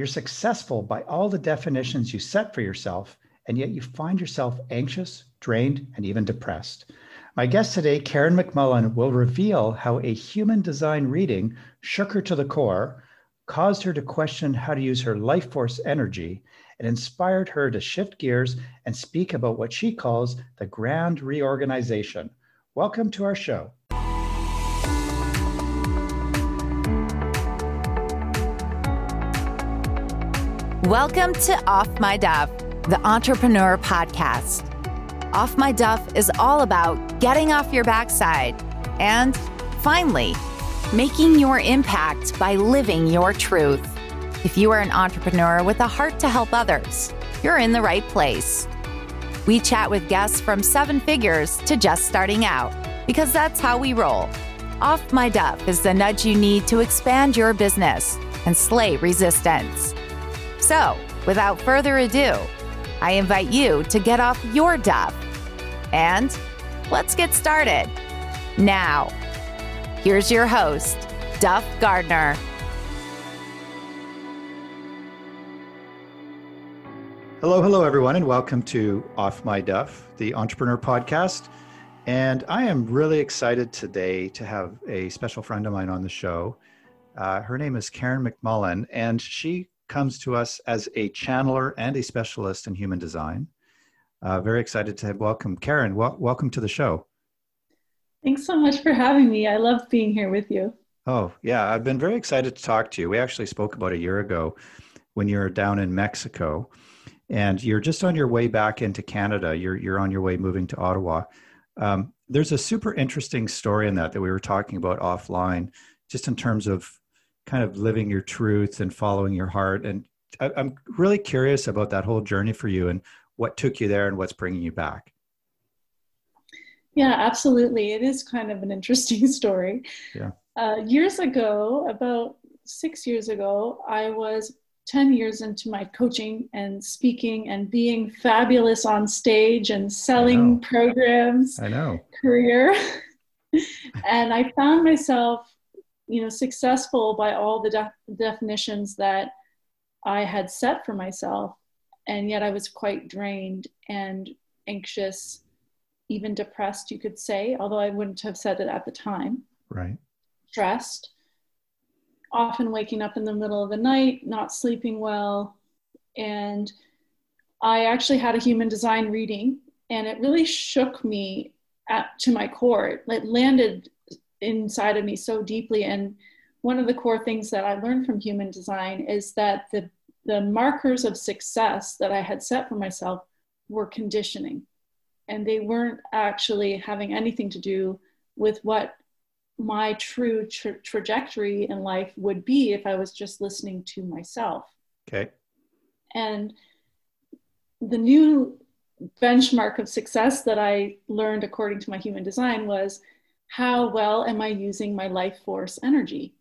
You're successful by all the definitions you set for yourself, and yet you find yourself anxious, drained, and even depressed. My guest today, Karen McMullen, will reveal how a human design reading shook her to the core, caused her to question how to use her life force energy, and inspired her to shift gears and speak about what she calls the grand reorganization. Welcome to our show. Welcome to Off My Duff, the entrepreneur podcast. Off My Duff is all about getting off your backside and finally making your impact by living your truth. If you are an entrepreneur with a heart to help others, you're in the right place. We chat with guests from seven figures to just starting out because that's how we roll. Off My Duff is the nudge you need to expand your business and slay resistance. So, without further ado, I invite you to get off your duff and let's get started. Now, here's your host, Duff Gardner. Hello, hello, everyone, and welcome to Off My Duff, the entrepreneur podcast. And I am really excited today to have a special friend of mine on the show. Uh, her name is Karen McMullen, and she comes to us as a channeler and a specialist in human design. Uh, very excited to have welcome Karen. Wel- welcome to the show. Thanks so much for having me. I love being here with you. Oh, yeah. I've been very excited to talk to you. We actually spoke about a year ago when you were down in Mexico and you're just on your way back into Canada. You're, you're on your way moving to Ottawa. Um, there's a super interesting story in that that we were talking about offline, just in terms of kind of living your truth and following your heart. And I, I'm really curious about that whole journey for you and what took you there and what's bringing you back. Yeah, absolutely. It is kind of an interesting story. Yeah. Uh, years ago, about six years ago, I was 10 years into my coaching and speaking and being fabulous on stage and selling I programs I know. career. and I found myself you know successful by all the de- definitions that i had set for myself and yet i was quite drained and anxious even depressed you could say although i wouldn't have said it at the time. Right. Stressed. Often waking up in the middle of the night not sleeping well and i actually had a human design reading and it really shook me at, to my core. It landed inside of me so deeply. And one of the core things that I learned from human design is that the, the markers of success that I had set for myself were conditioning. And they weren't actually having anything to do with what my true tra- trajectory in life would be if I was just listening to myself. Okay. And the new benchmark of success that I learned according to my human design was how well am I using my life force energy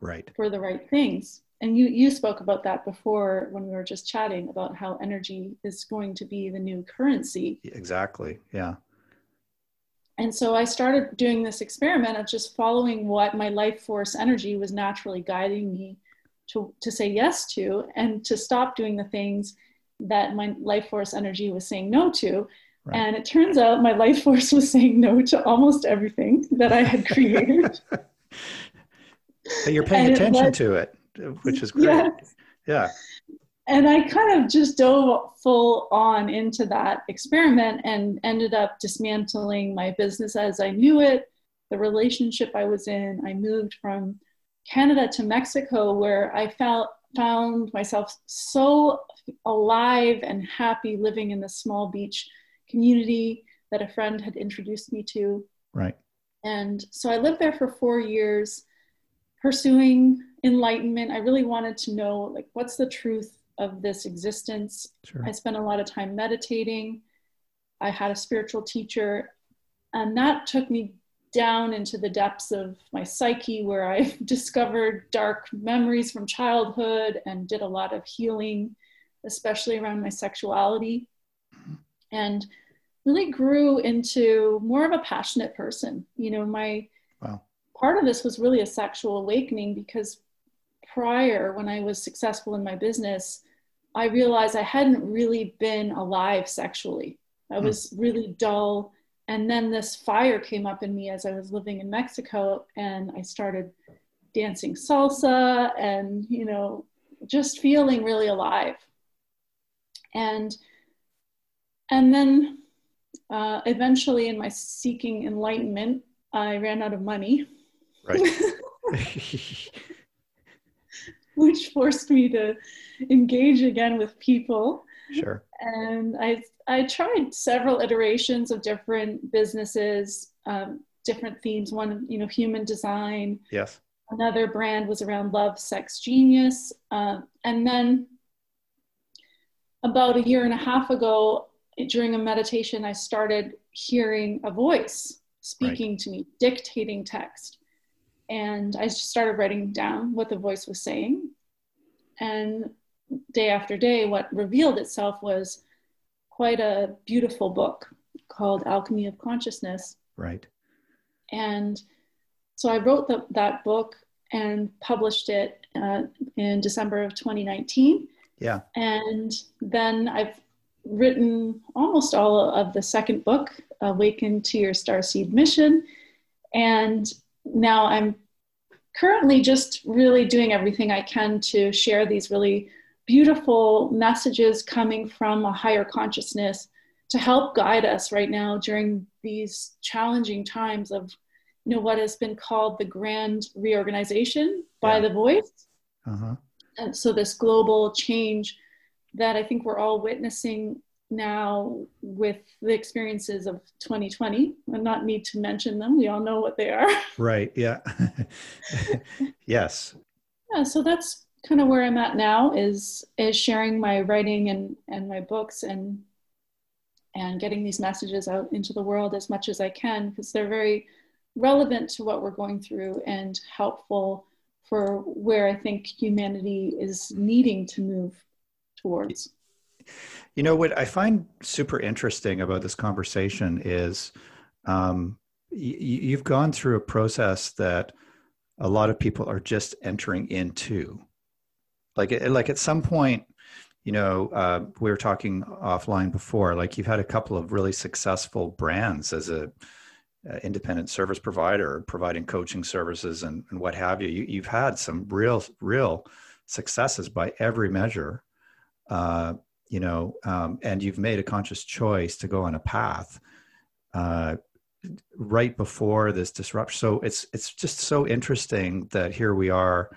right for the right things? And you you spoke about that before when we were just chatting about how energy is going to be the new currency. Exactly. Yeah. And so I started doing this experiment of just following what my life force energy was naturally guiding me to, to say yes to and to stop doing the things that my life force energy was saying no to Right. And it turns out my life force was saying no to almost everything that I had created. but you're paying and attention it to it, which is great. Yes. Yeah. And I kind of just dove full on into that experiment and ended up dismantling my business as I knew it, the relationship I was in. I moved from Canada to Mexico, where I felt found myself so alive and happy living in this small beach community that a friend had introduced me to. Right. And so I lived there for four years pursuing enlightenment. I really wanted to know like what's the truth of this existence. Sure. I spent a lot of time meditating. I had a spiritual teacher and that took me down into the depths of my psyche where I discovered dark memories from childhood and did a lot of healing, especially around my sexuality and really grew into more of a passionate person. You know, my wow. part of this was really a sexual awakening because prior, when I was successful in my business, I realized I hadn't really been alive sexually. I hmm. was really dull. And then this fire came up in me as I was living in Mexico, and I started dancing salsa and, you know, just feeling really alive. And and then uh, eventually, in my seeking enlightenment, I ran out of money. Right. which forced me to engage again with people. Sure. And I I tried several iterations of different businesses, um, different themes. One, you know, human design. Yes. Another brand was around love, sex, genius, uh, and then about a year and a half ago, during a meditation, I started hearing a voice speaking right. to me, dictating text. And I just started writing down what the voice was saying. And day after day, what revealed itself was quite a beautiful book called Alchemy of Consciousness. Right. And so I wrote the, that book and published it uh, in December of 2019. Yeah. And then I've written almost all of the second book, Awaken to Your Starseed Mission. And now I'm currently just really doing everything I can to share these really beautiful messages coming from a higher consciousness to help guide us right now during these challenging times of you know what has been called the grand reorganization by yeah. the voice uh-huh. and so this global change that i think we're all witnessing now with the experiences of 2020 and not need to mention them. We all know what they are. Right yeah. Yes. Yeah so that's kind of where i'm at now is is sharing my writing and and my books and and getting these messages out into the world as much as i can because they're very relevant to what we're going through and helpful for where i think humanity is needing to move towards you know what I find super interesting about this conversation is um, y- you've gone through a process that a lot of people are just entering into. Like, like at some point, you know, uh, we were talking offline before. Like, you've had a couple of really successful brands as a independent service provider, providing coaching services and, and what have you. you. You've had some real, real successes by every measure. Uh, you know, um, and you've made a conscious choice to go on a path uh, right before this disruption. So it's it's just so interesting that here we are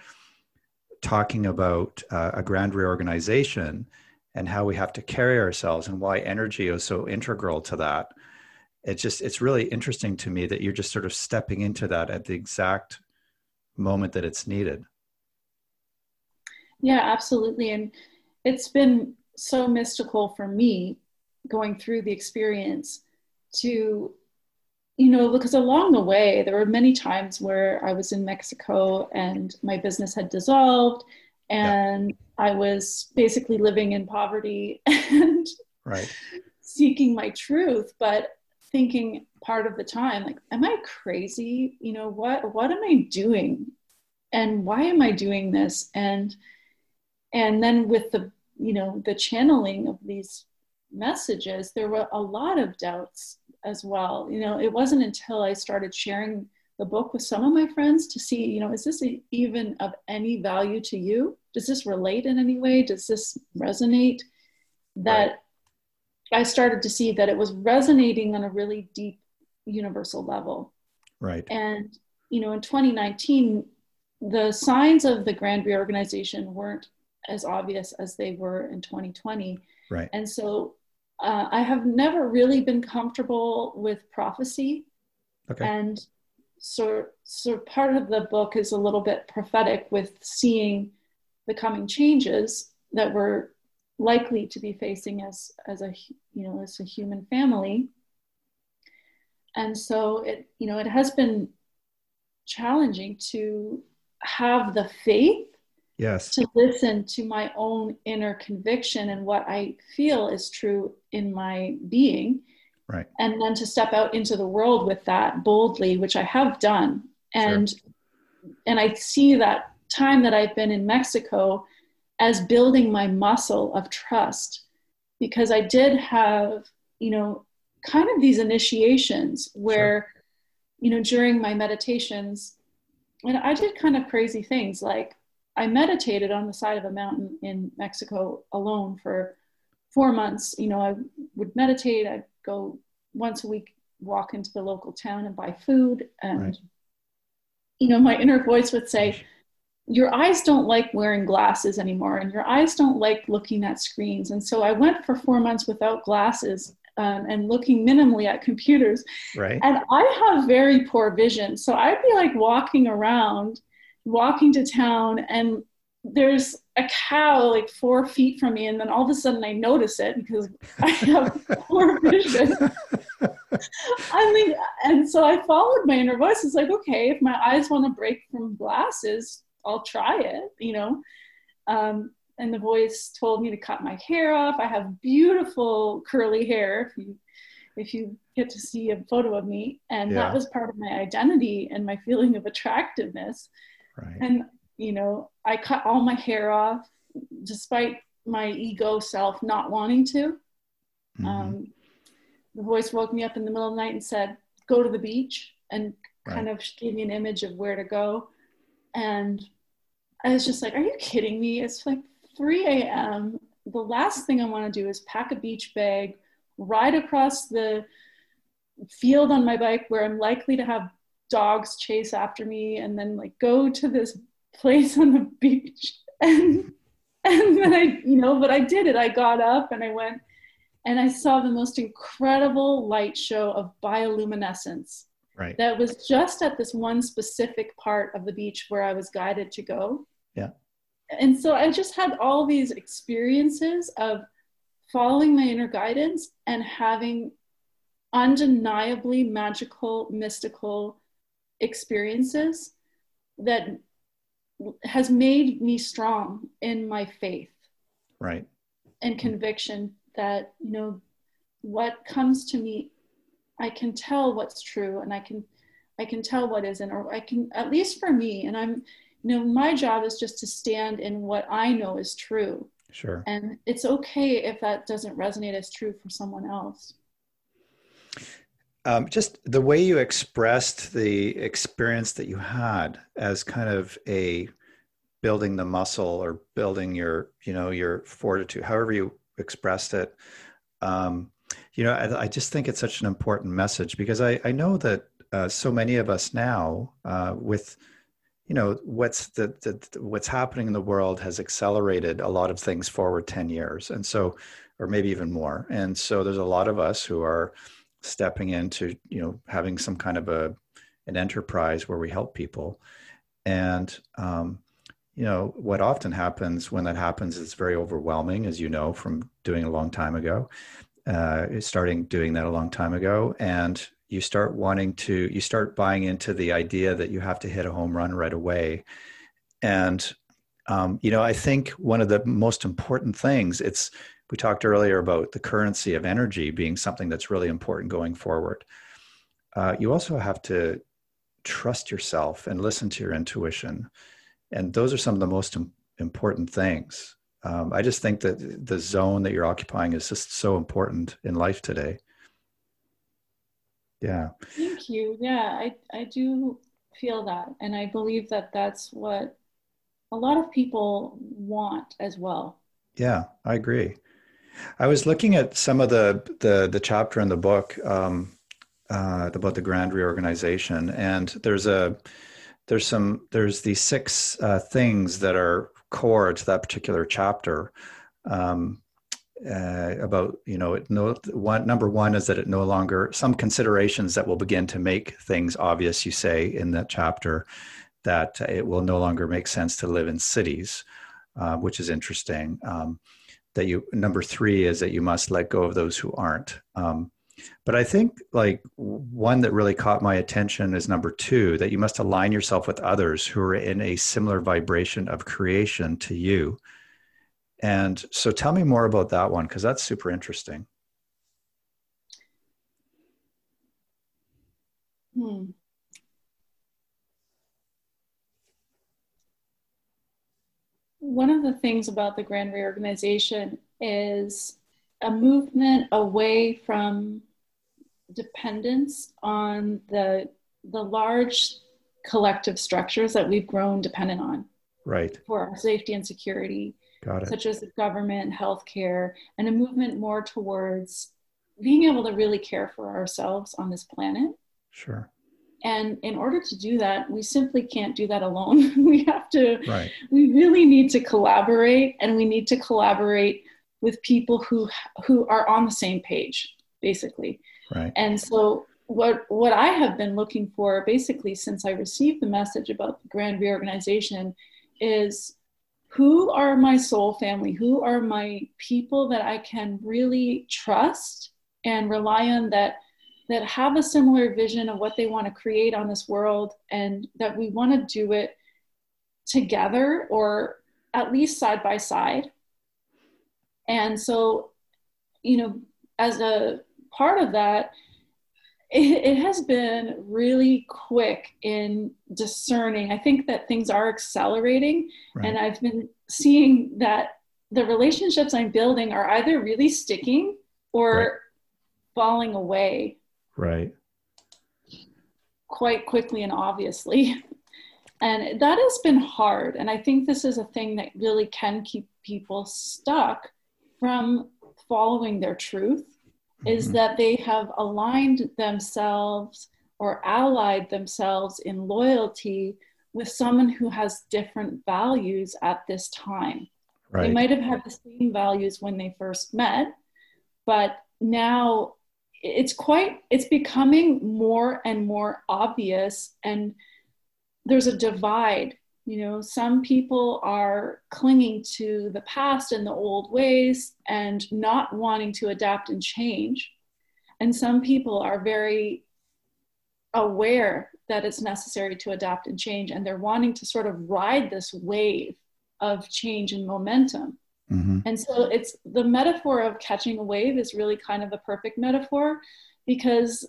talking about uh, a grand reorganization and how we have to carry ourselves and why energy is so integral to that. It's just it's really interesting to me that you're just sort of stepping into that at the exact moment that it's needed. Yeah, absolutely, and it's been so mystical for me going through the experience to you know because along the way there were many times where i was in mexico and my business had dissolved and yeah. i was basically living in poverty and right. seeking my truth but thinking part of the time like am i crazy? You know what what am i doing? And why am i doing this? And and then with the you know the channeling of these messages there were a lot of doubts as well. You know it wasn't until i started sharing the book with some of my friends to see you know is this even of any value to you? Does this relate in any way? Does this resonate? That right. i started to see that it was resonating on a really deep universal level. Right. And you know in 2019 the signs of the grand reorganization weren't as obvious as they were in 2020. Right. And so uh, I have never really been comfortable with prophecy. Okay. And so, so part of the book is a little bit prophetic with seeing the coming changes that we're likely to be facing as as a you know as a human family and so it you know it has been challenging to have the faith yes to listen to my own inner conviction and what i feel is true in my being right and then to step out into the world with that boldly which i have done and sure. and i see that time that I've been in Mexico as building my muscle of trust because I did have, you know, kind of these initiations where, sure. you know, during my meditations, and I did kind of crazy things like I meditated on the side of a mountain in Mexico alone for four months. You know, I would meditate, I'd go once a week, walk into the local town and buy food. And, right. you know, my inner voice would say, your eyes don't like wearing glasses anymore and your eyes don't like looking at screens and so i went for four months without glasses um, and looking minimally at computers right and i have very poor vision so i'd be like walking around walking to town and there's a cow like four feet from me and then all of a sudden i notice it because i have poor vision i mean and so i followed my inner voice it's like okay if my eyes want to break from glasses I'll try it, you know. Um, and the voice told me to cut my hair off. I have beautiful curly hair. If you if you get to see a photo of me, and yeah. that was part of my identity and my feeling of attractiveness. Right. And you know, I cut all my hair off, despite my ego self not wanting to. Mm-hmm. Um, the voice woke me up in the middle of the night and said, "Go to the beach," and right. kind of gave me an image of where to go. And I was just like, are you kidding me? It's like 3 a.m. The last thing I want to do is pack a beach bag, ride across the field on my bike where I'm likely to have dogs chase after me and then like go to this place on the beach and and then I you know but I did it I got up and I went and I saw the most incredible light show of bioluminescence Right. That was just at this one specific part of the beach where I was guided to go. Yeah. And so I just had all these experiences of following my inner guidance and having undeniably magical, mystical experiences that has made me strong in my faith. Right. And conviction that, you know, what comes to me I can tell what's true and I can I can tell what isn't, or I can at least for me, and I'm you know, my job is just to stand in what I know is true. Sure. And it's okay if that doesn't resonate as true for someone else. Um, just the way you expressed the experience that you had as kind of a building the muscle or building your, you know, your fortitude, however you expressed it. Um, you know, I, I, just think it's such an important message because I, I know that uh, so many of us now, uh, with you know what's the, the, what's happening in the world has accelerated a lot of things forward 10 years and so or maybe even more and so there's a lot of us who are stepping into you know having some kind of a an enterprise where we help people and um, you know what often happens when that happens is very overwhelming as you know from doing a long time ago uh, starting doing that a long time ago, and you start wanting to, you start buying into the idea that you have to hit a home run right away. And, um, you know, I think one of the most important things, it's, we talked earlier about the currency of energy being something that's really important going forward. Uh, you also have to trust yourself and listen to your intuition. And those are some of the most important things um, I just think that the zone that you're occupying is just so important in life today. Yeah. Thank you. Yeah, I, I do feel that. And I believe that that's what a lot of people want as well. Yeah, I agree. I was looking at some of the, the, the chapter in the book um, uh, about the grand reorganization, and there's a there's some there's these six uh, things that are core to that particular chapter um, uh, about you know it no one number one is that it no longer some considerations that will begin to make things obvious you say in that chapter that it will no longer make sense to live in cities uh, which is interesting um, that you number three is that you must let go of those who aren't um, but I think like one that really caught my attention is number two that you must align yourself with others who are in a similar vibration of creation to you. And so tell me more about that one because that's super interesting. Hmm. One of the things about the grand reorganization is a movement away from dependence on the the large collective structures that we've grown dependent on. Right. For our safety and security such as government healthcare and a movement more towards being able to really care for ourselves on this planet. Sure and in order to do that we simply can't do that alone. We have to right. we really need to collaborate and we need to collaborate with people who who are on the same page basically. Right. And so what what i have been looking for basically since i received the message about the grand reorganization is who are my soul family? Who are my people that i can really trust and rely on that that have a similar vision of what they want to create on this world and that we want to do it together or at least side by side and so you know as a part of that it, it, has been really quick in discerning i think that things are accelerating right. and i've been seeing that the relationships i'm building are either really sticking or right. falling away right quite quickly and obviously and that has been hard and i think this is a thing that really can keep people stuck from following their truth mm-hmm. is that they have aligned themselves or allied themselves in loyalty with someone who has different values at this time. Right. They might have had the same values when they first met, but now it's quite it's becoming more and more obvious and there's a divide. You know some people are clinging to the past and the old ways and not wanting to adapt and change. And some people are very aware that it's necessary to adapt and change and they're wanting to sort of ride this wave of change and momentum mm-hmm. and so it's the metaphor of catching a wave is really kind of the perfect metaphor because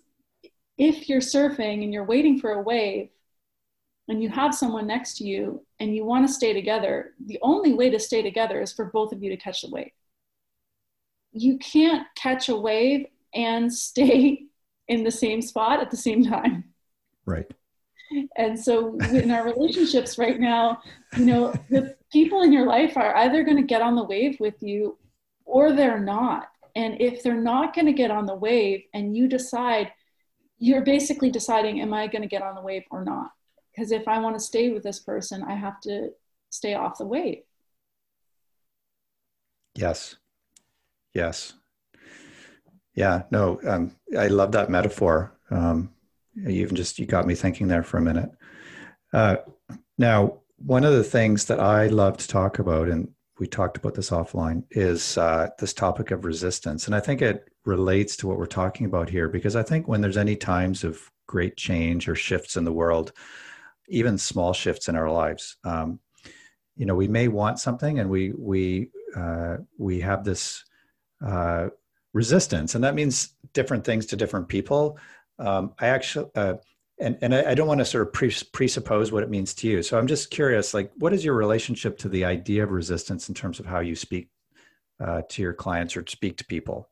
if you're surfing and you're waiting for a wave and you have someone next to you and you want to stay together, the only way to stay together is for both of you to catch the wave. You can't catch a wave and stay in the same spot at the same time. Right. And so in our relationships right now, you know, the people in your life are either going to get on the wave with you or they're not. And if they're not going to get on the wave and you decide, you're basically deciding, am I going to get on the wave or not? because if I want to stay with this person, I have to stay off the wave. Yes. Yes. Yeah. No. Um, I love that metaphor. Um, you even just you got me thinking there for a minute. Uh, now, one of the things that I love to talk about, and we talked about this offline, is uh, this topic of resistance, and I think it relates to what we're talking about here because I think when there's any times of great change or shifts in the world, even small shifts in our lives. Um, you know, we may want something, and we we uh, we have this uh, resistance, and that means different things to different people. Um, I actually. Uh, and, and I, I don't want to sort of presuppose what it means to you. So I'm just curious, like, what is your relationship to the idea of resistance in terms of how you speak uh, to your clients or speak to people?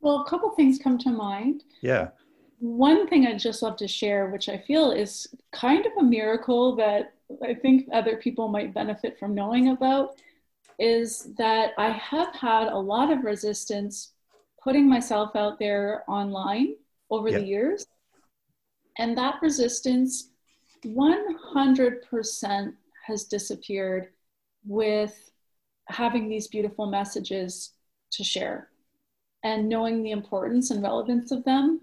Well, a couple things come to mind. Yeah. One thing I'd just love to share, which I feel is kind of a miracle that I think other people might benefit from knowing about, is that I have had a lot of resistance putting myself out there online over yeah. the years. And that resistance 100% has disappeared with having these beautiful messages to share and knowing the importance and relevance of them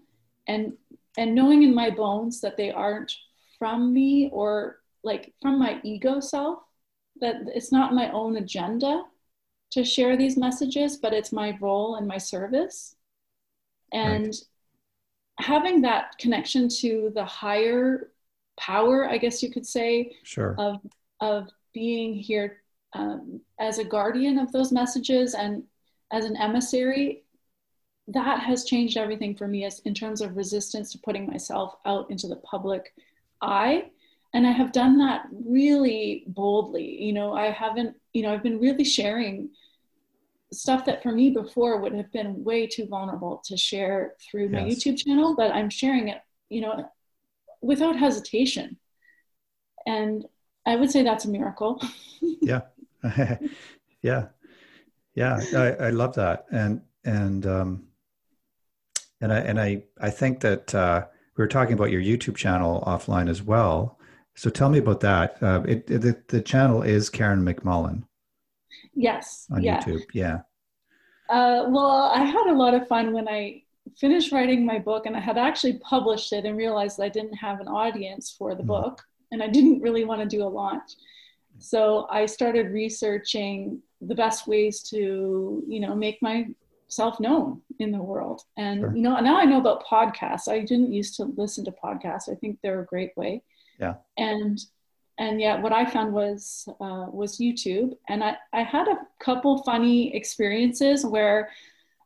and and knowing in my bones that they aren't from me or like from my ego self that it's not my own agenda to share these messages but it's my role and my service and right. having that connection to the higher power i guess you could say sure. of of being here um, as a guardian of those messages and as an emissary that has changed everything for me as in terms of resistance to putting myself out into the public eye and i have done that really boldly. You know i haven't you know i've been really sharing stuff that for me before would have been way too vulnerable to share through my yes. youtube channel but i'm sharing it you know without hesitation. And i would say that's a miracle. Yeah. Yeah. Yeah. I, I love that. And and um and I and I I think that uh, we were talking about your YouTube channel offline as well. So tell me about that. Uh, it, it the, the channel is Karen McMullen. Yes. On yeah. YouTube, yeah. Uh, well, I had a lot of fun when I finished writing my book, and I had actually published it and realized I didn't have an audience for the mm. book, and I didn't really want to do a launch. So I started researching the best ways to, you know, make my self-known in the world and sure. you know now i know about podcasts i didn't used to listen to podcasts i think they're a great way yeah. And and yet what i found was uh, was youtube. And i i had a couple funny experiences where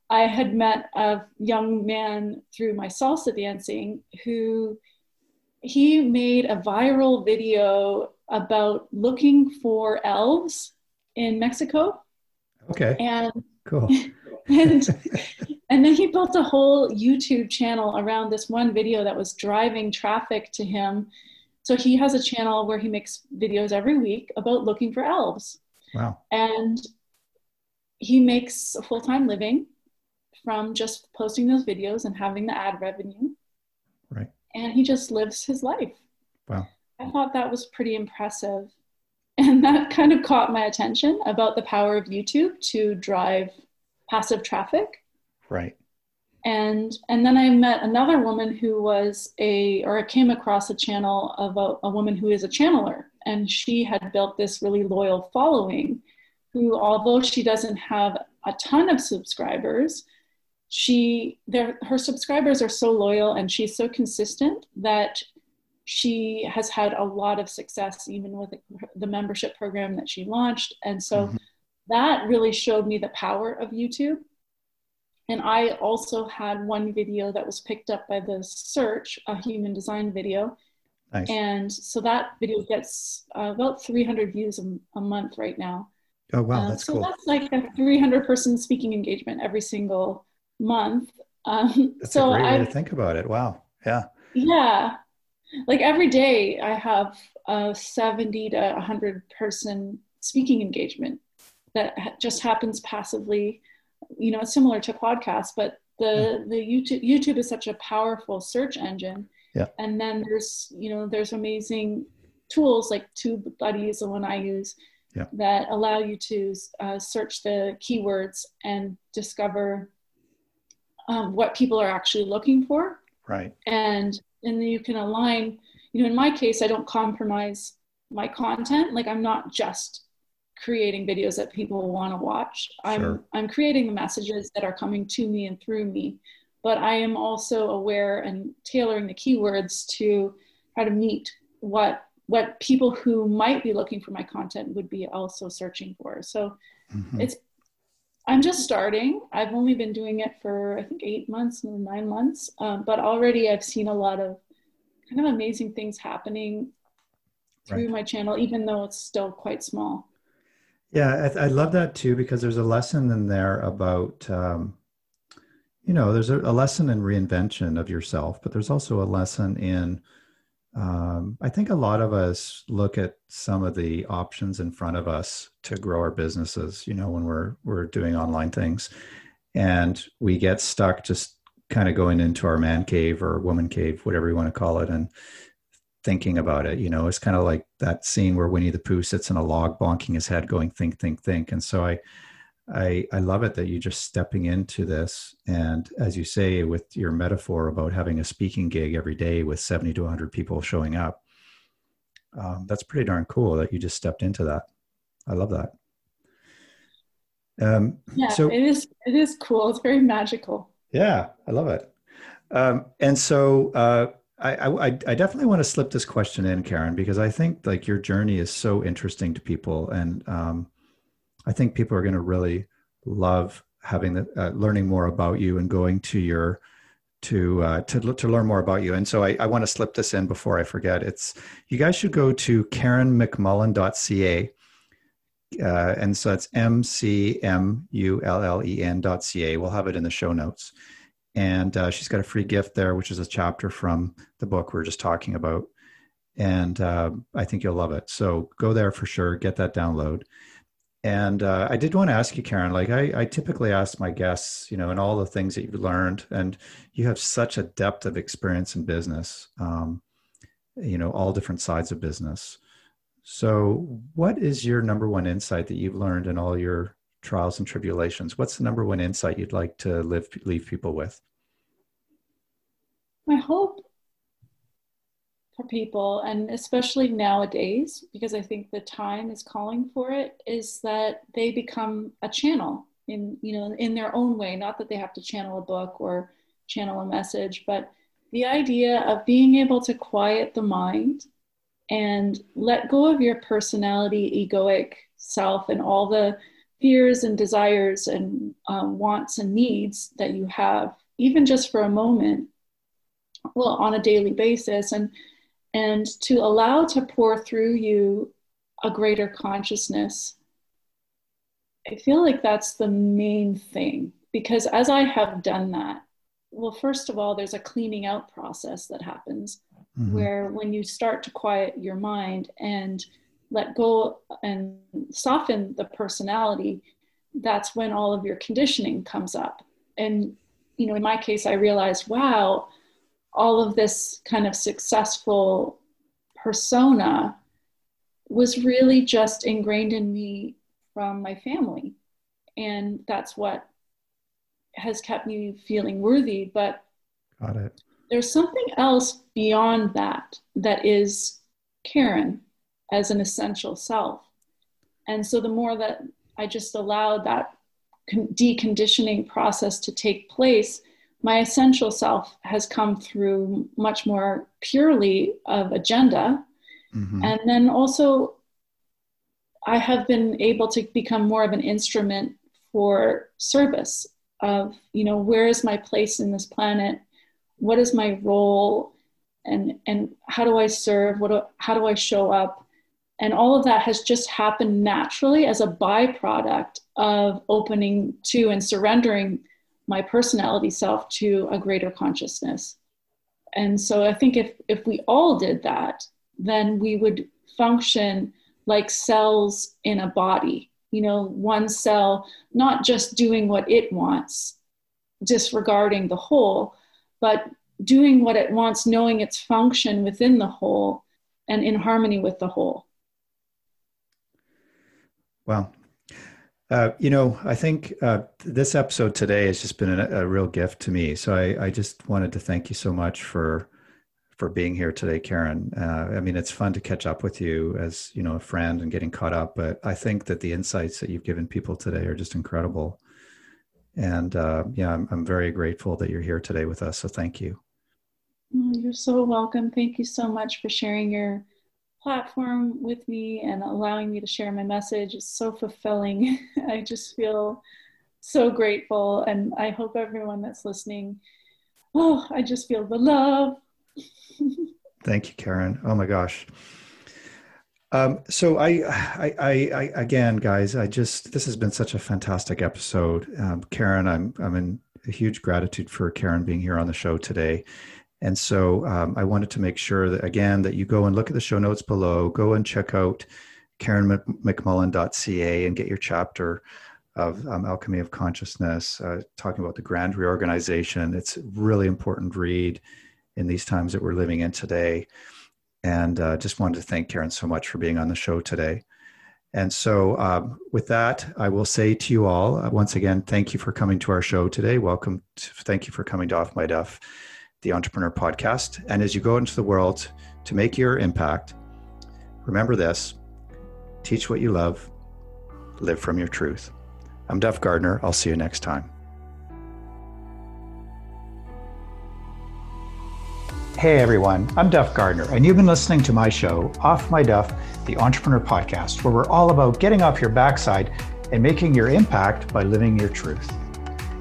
i had met a young man through my salsa dancing who he made a viral video about looking for elves in mexico. Okay. And cool. and and then he built a whole youtube channel around this one video that was driving traffic to him so he has a channel where he makes videos every week about looking for elves. Wow. And he makes a full-time living from just posting those videos and having the ad revenue. Right. And he just lives his life. Wow. I thought that was pretty impressive. And that kind of caught my attention about the power of youtube to drive passive traffic. Right. And and then I met another woman who was a or I came across a channel of a, a woman who is a channeler. And she had built this really loyal following who although she doesn't have a ton of subscribers she their her subscribers are so loyal and she's so consistent that she has had a lot of success even with the membership program that she launched. And so mm-hmm. that really showed me the power of YouTube. And I also had one video that was picked up by the search, a human design video. Nice. And so that video gets uh, about 300 views a, a, month right now. Oh, wow, uh, that's so cool. that's like a 300 person speaking engagement every single month. Um, that's so a great way I, to think about it. Wow. Yeah. Yeah. Like every day I have a 70 to 100 person speaking engagement that just happens passively you know similar to podcasts but the the youtube youtube is such a powerful search engine. Yeah. And then there's you know there's amazing tools like tube buddy is the one i use yeah. that allow you to uh, search the keywords and discover um, what people are actually looking for. Right. And and you can align you know in my case i don't compromise my content. Like i'm not just creating videos that people want to watch. I'm sure. I'm creating the messages that are coming to me and through me, but I am also aware and tailoring the keywords to how to meet what what people who might be looking for my content would be also searching for. So mm-hmm. it's I'm just starting. I've only been doing it for I think eight months nine months, um, but already I've seen a lot of kind of amazing things happening through right. my channel, even though it's still quite small. Yeah, I, I, love that too because there's a lesson in there about, um, you know, there's a, a, lesson in reinvention of yourself, but there's also a lesson in, um, I think a lot of us look at some of the options in front of us to grow our businesses. You know, when we're we're doing online things, and we get stuck just kind of going into our man cave or woman cave, whatever you want to call it, and thinking about it. You know, it's kind of like that scene where Winnie the Pooh sits in a log, bonking his head, going think, think, think. And so I, I, I love it that you're just stepping into this, and as you say, with your metaphor about having a speaking gig every day with seventy to one hundred people showing up, um, that's pretty darn cool that you just stepped into that. I love that. Um, yeah, so, it is. It is cool. It's very magical. Yeah, I love it. Um, and so, uh, I, I, I definitely want to slip this question in, Karen, because I think like your journey is so interesting to people, and um, I think people are going to really love having the uh, learning more about you and going to your to uh, to to learn more about you. And so I, I want to slip this in before I forget. It's you guys should go to karenmcmullen.ca. Uh, and so it's M C M U L L E N dot C A. We'll have it in the show notes. And uh, she's got a free gift there, which is a chapter from the book we are just talking about. And uh, I think you'll love it. So go there for sure, get that download. And uh, I did want to ask you, Karen. Like I, I, typically ask my guests, you know, and all the things that you've learned, and you have such a depth of experience in business. Um, you know, all different sides of business. So, what is your number one insight that you've learned in all your trials and tribulations? What's the number one insight you'd like to live, leave people with? My hope for people, and especially nowadays, because I think the time is calling for it, is that they become a channel in you know in their own way. Not that they have to channel a book or channel a message, but the idea of being able to quiet the mind and let go of your personality, egoic self, and all the fears and desires and um, wants and needs that you have, even just for a moment, well, on a daily basis, and and to allow to pour through you a greater consciousness. I feel like that's the main thing because as I have done that, well, first of all, there's a cleaning out process that happens mm-hmm. where when you start to quiet your mind and let go and soften the personality, that's when all of your conditioning comes up. And, you know, in my case, I realized, wow, all of this kind of successful persona was really just ingrained in me from my family. And that's what has kept me feeling worthy. But Got it. there's something else beyond that that is Karen as an essential self. And so the more that I just allowed that deconditioning process to take place, my essential self has come through much more purely of agenda. Mm-hmm. And then also, I have been able to become more of an instrument for service of, you know, where is my place in this planet? What is my role? And, and how do I serve? What do, how do I show up? And all of that has just happened naturally as a byproduct of opening to and surrendering my personality self to a greater consciousness. And so I think if, if we all did that, then we would function like cells in a body. You know, one cell not just doing what it wants, disregarding the whole, but doing what it wants, knowing its function within the whole and in harmony with the whole. Well, uh, you know, I think uh, this episode today has just been a, a real gift to me. So I, I, just wanted to thank you so much for for being here today, Karen. Uh, I mean, it's fun to catch up with you as you know a friend and getting caught up. But I think that the insights that you've given people today are just incredible. And uh, yeah, I'm, I'm very grateful that you're here today with us. So thank you. You're so welcome. Thank you so much for sharing your platform with me and allowing me to share my message is so fulfilling. I just feel so grateful, and I hope everyone that's listening, oh, I just feel the love. Thank you, Karen. Oh my gosh. Um, so I, I, I, I, again, guys, I just this has been such a fantastic episode. Um, Karen, I'm I'm in huge gratitude for Karen being here on the show today. And so um, I wanted to make sure that, again, that you go and look at the show notes below, go and check out karenmcmullen.ca and get your chapter of um, Alchemy of Consciousness, uh, talking about the grand reorganization. It's really important read in these times that we're living in today. And uh, just wanted to thank Karen so much for being on the show today. And so, um, with that, I will say to you all uh, once again, thank you for coming to our show today. Welcome. To, thank you for coming to Off My Duff the Entrepreneur Podcast. And as you go into the world to make your impact, remember this teach what you love, live from your truth. I'm Duff Gardner. I'll see you next time. Hey everyone, I'm Duff Gardner, and you've been listening to my show, Off My Duff, the Entrepreneur Podcast, where we're all about getting off your backside and making your impact by living your truth.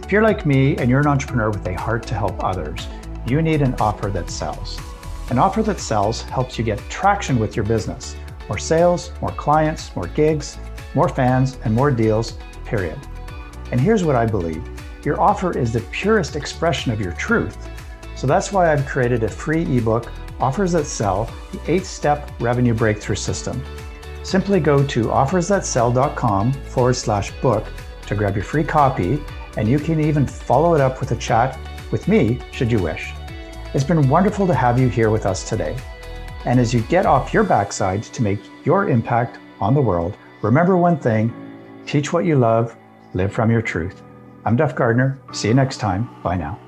If you're like me and you're an entrepreneur with a heart to help others, you need an offer that sells. An offer that sells helps you get traction with your business more sales, more clients, more gigs, more fans, and more deals, period. And here's what I believe your offer is the purest expression of your truth. So that's why I've created a free ebook, Offers That Sell, the eight step revenue breakthrough system. Simply go to offersthatsell.com forward slash book to grab your free copy, and you can even follow it up with a chat with me should you wish. It's been wonderful to have you here with us today. And as you get off your backside to make your impact on the world, remember one thing teach what you love, live from your truth. I'm Duff Gardner. See you next time. Bye now.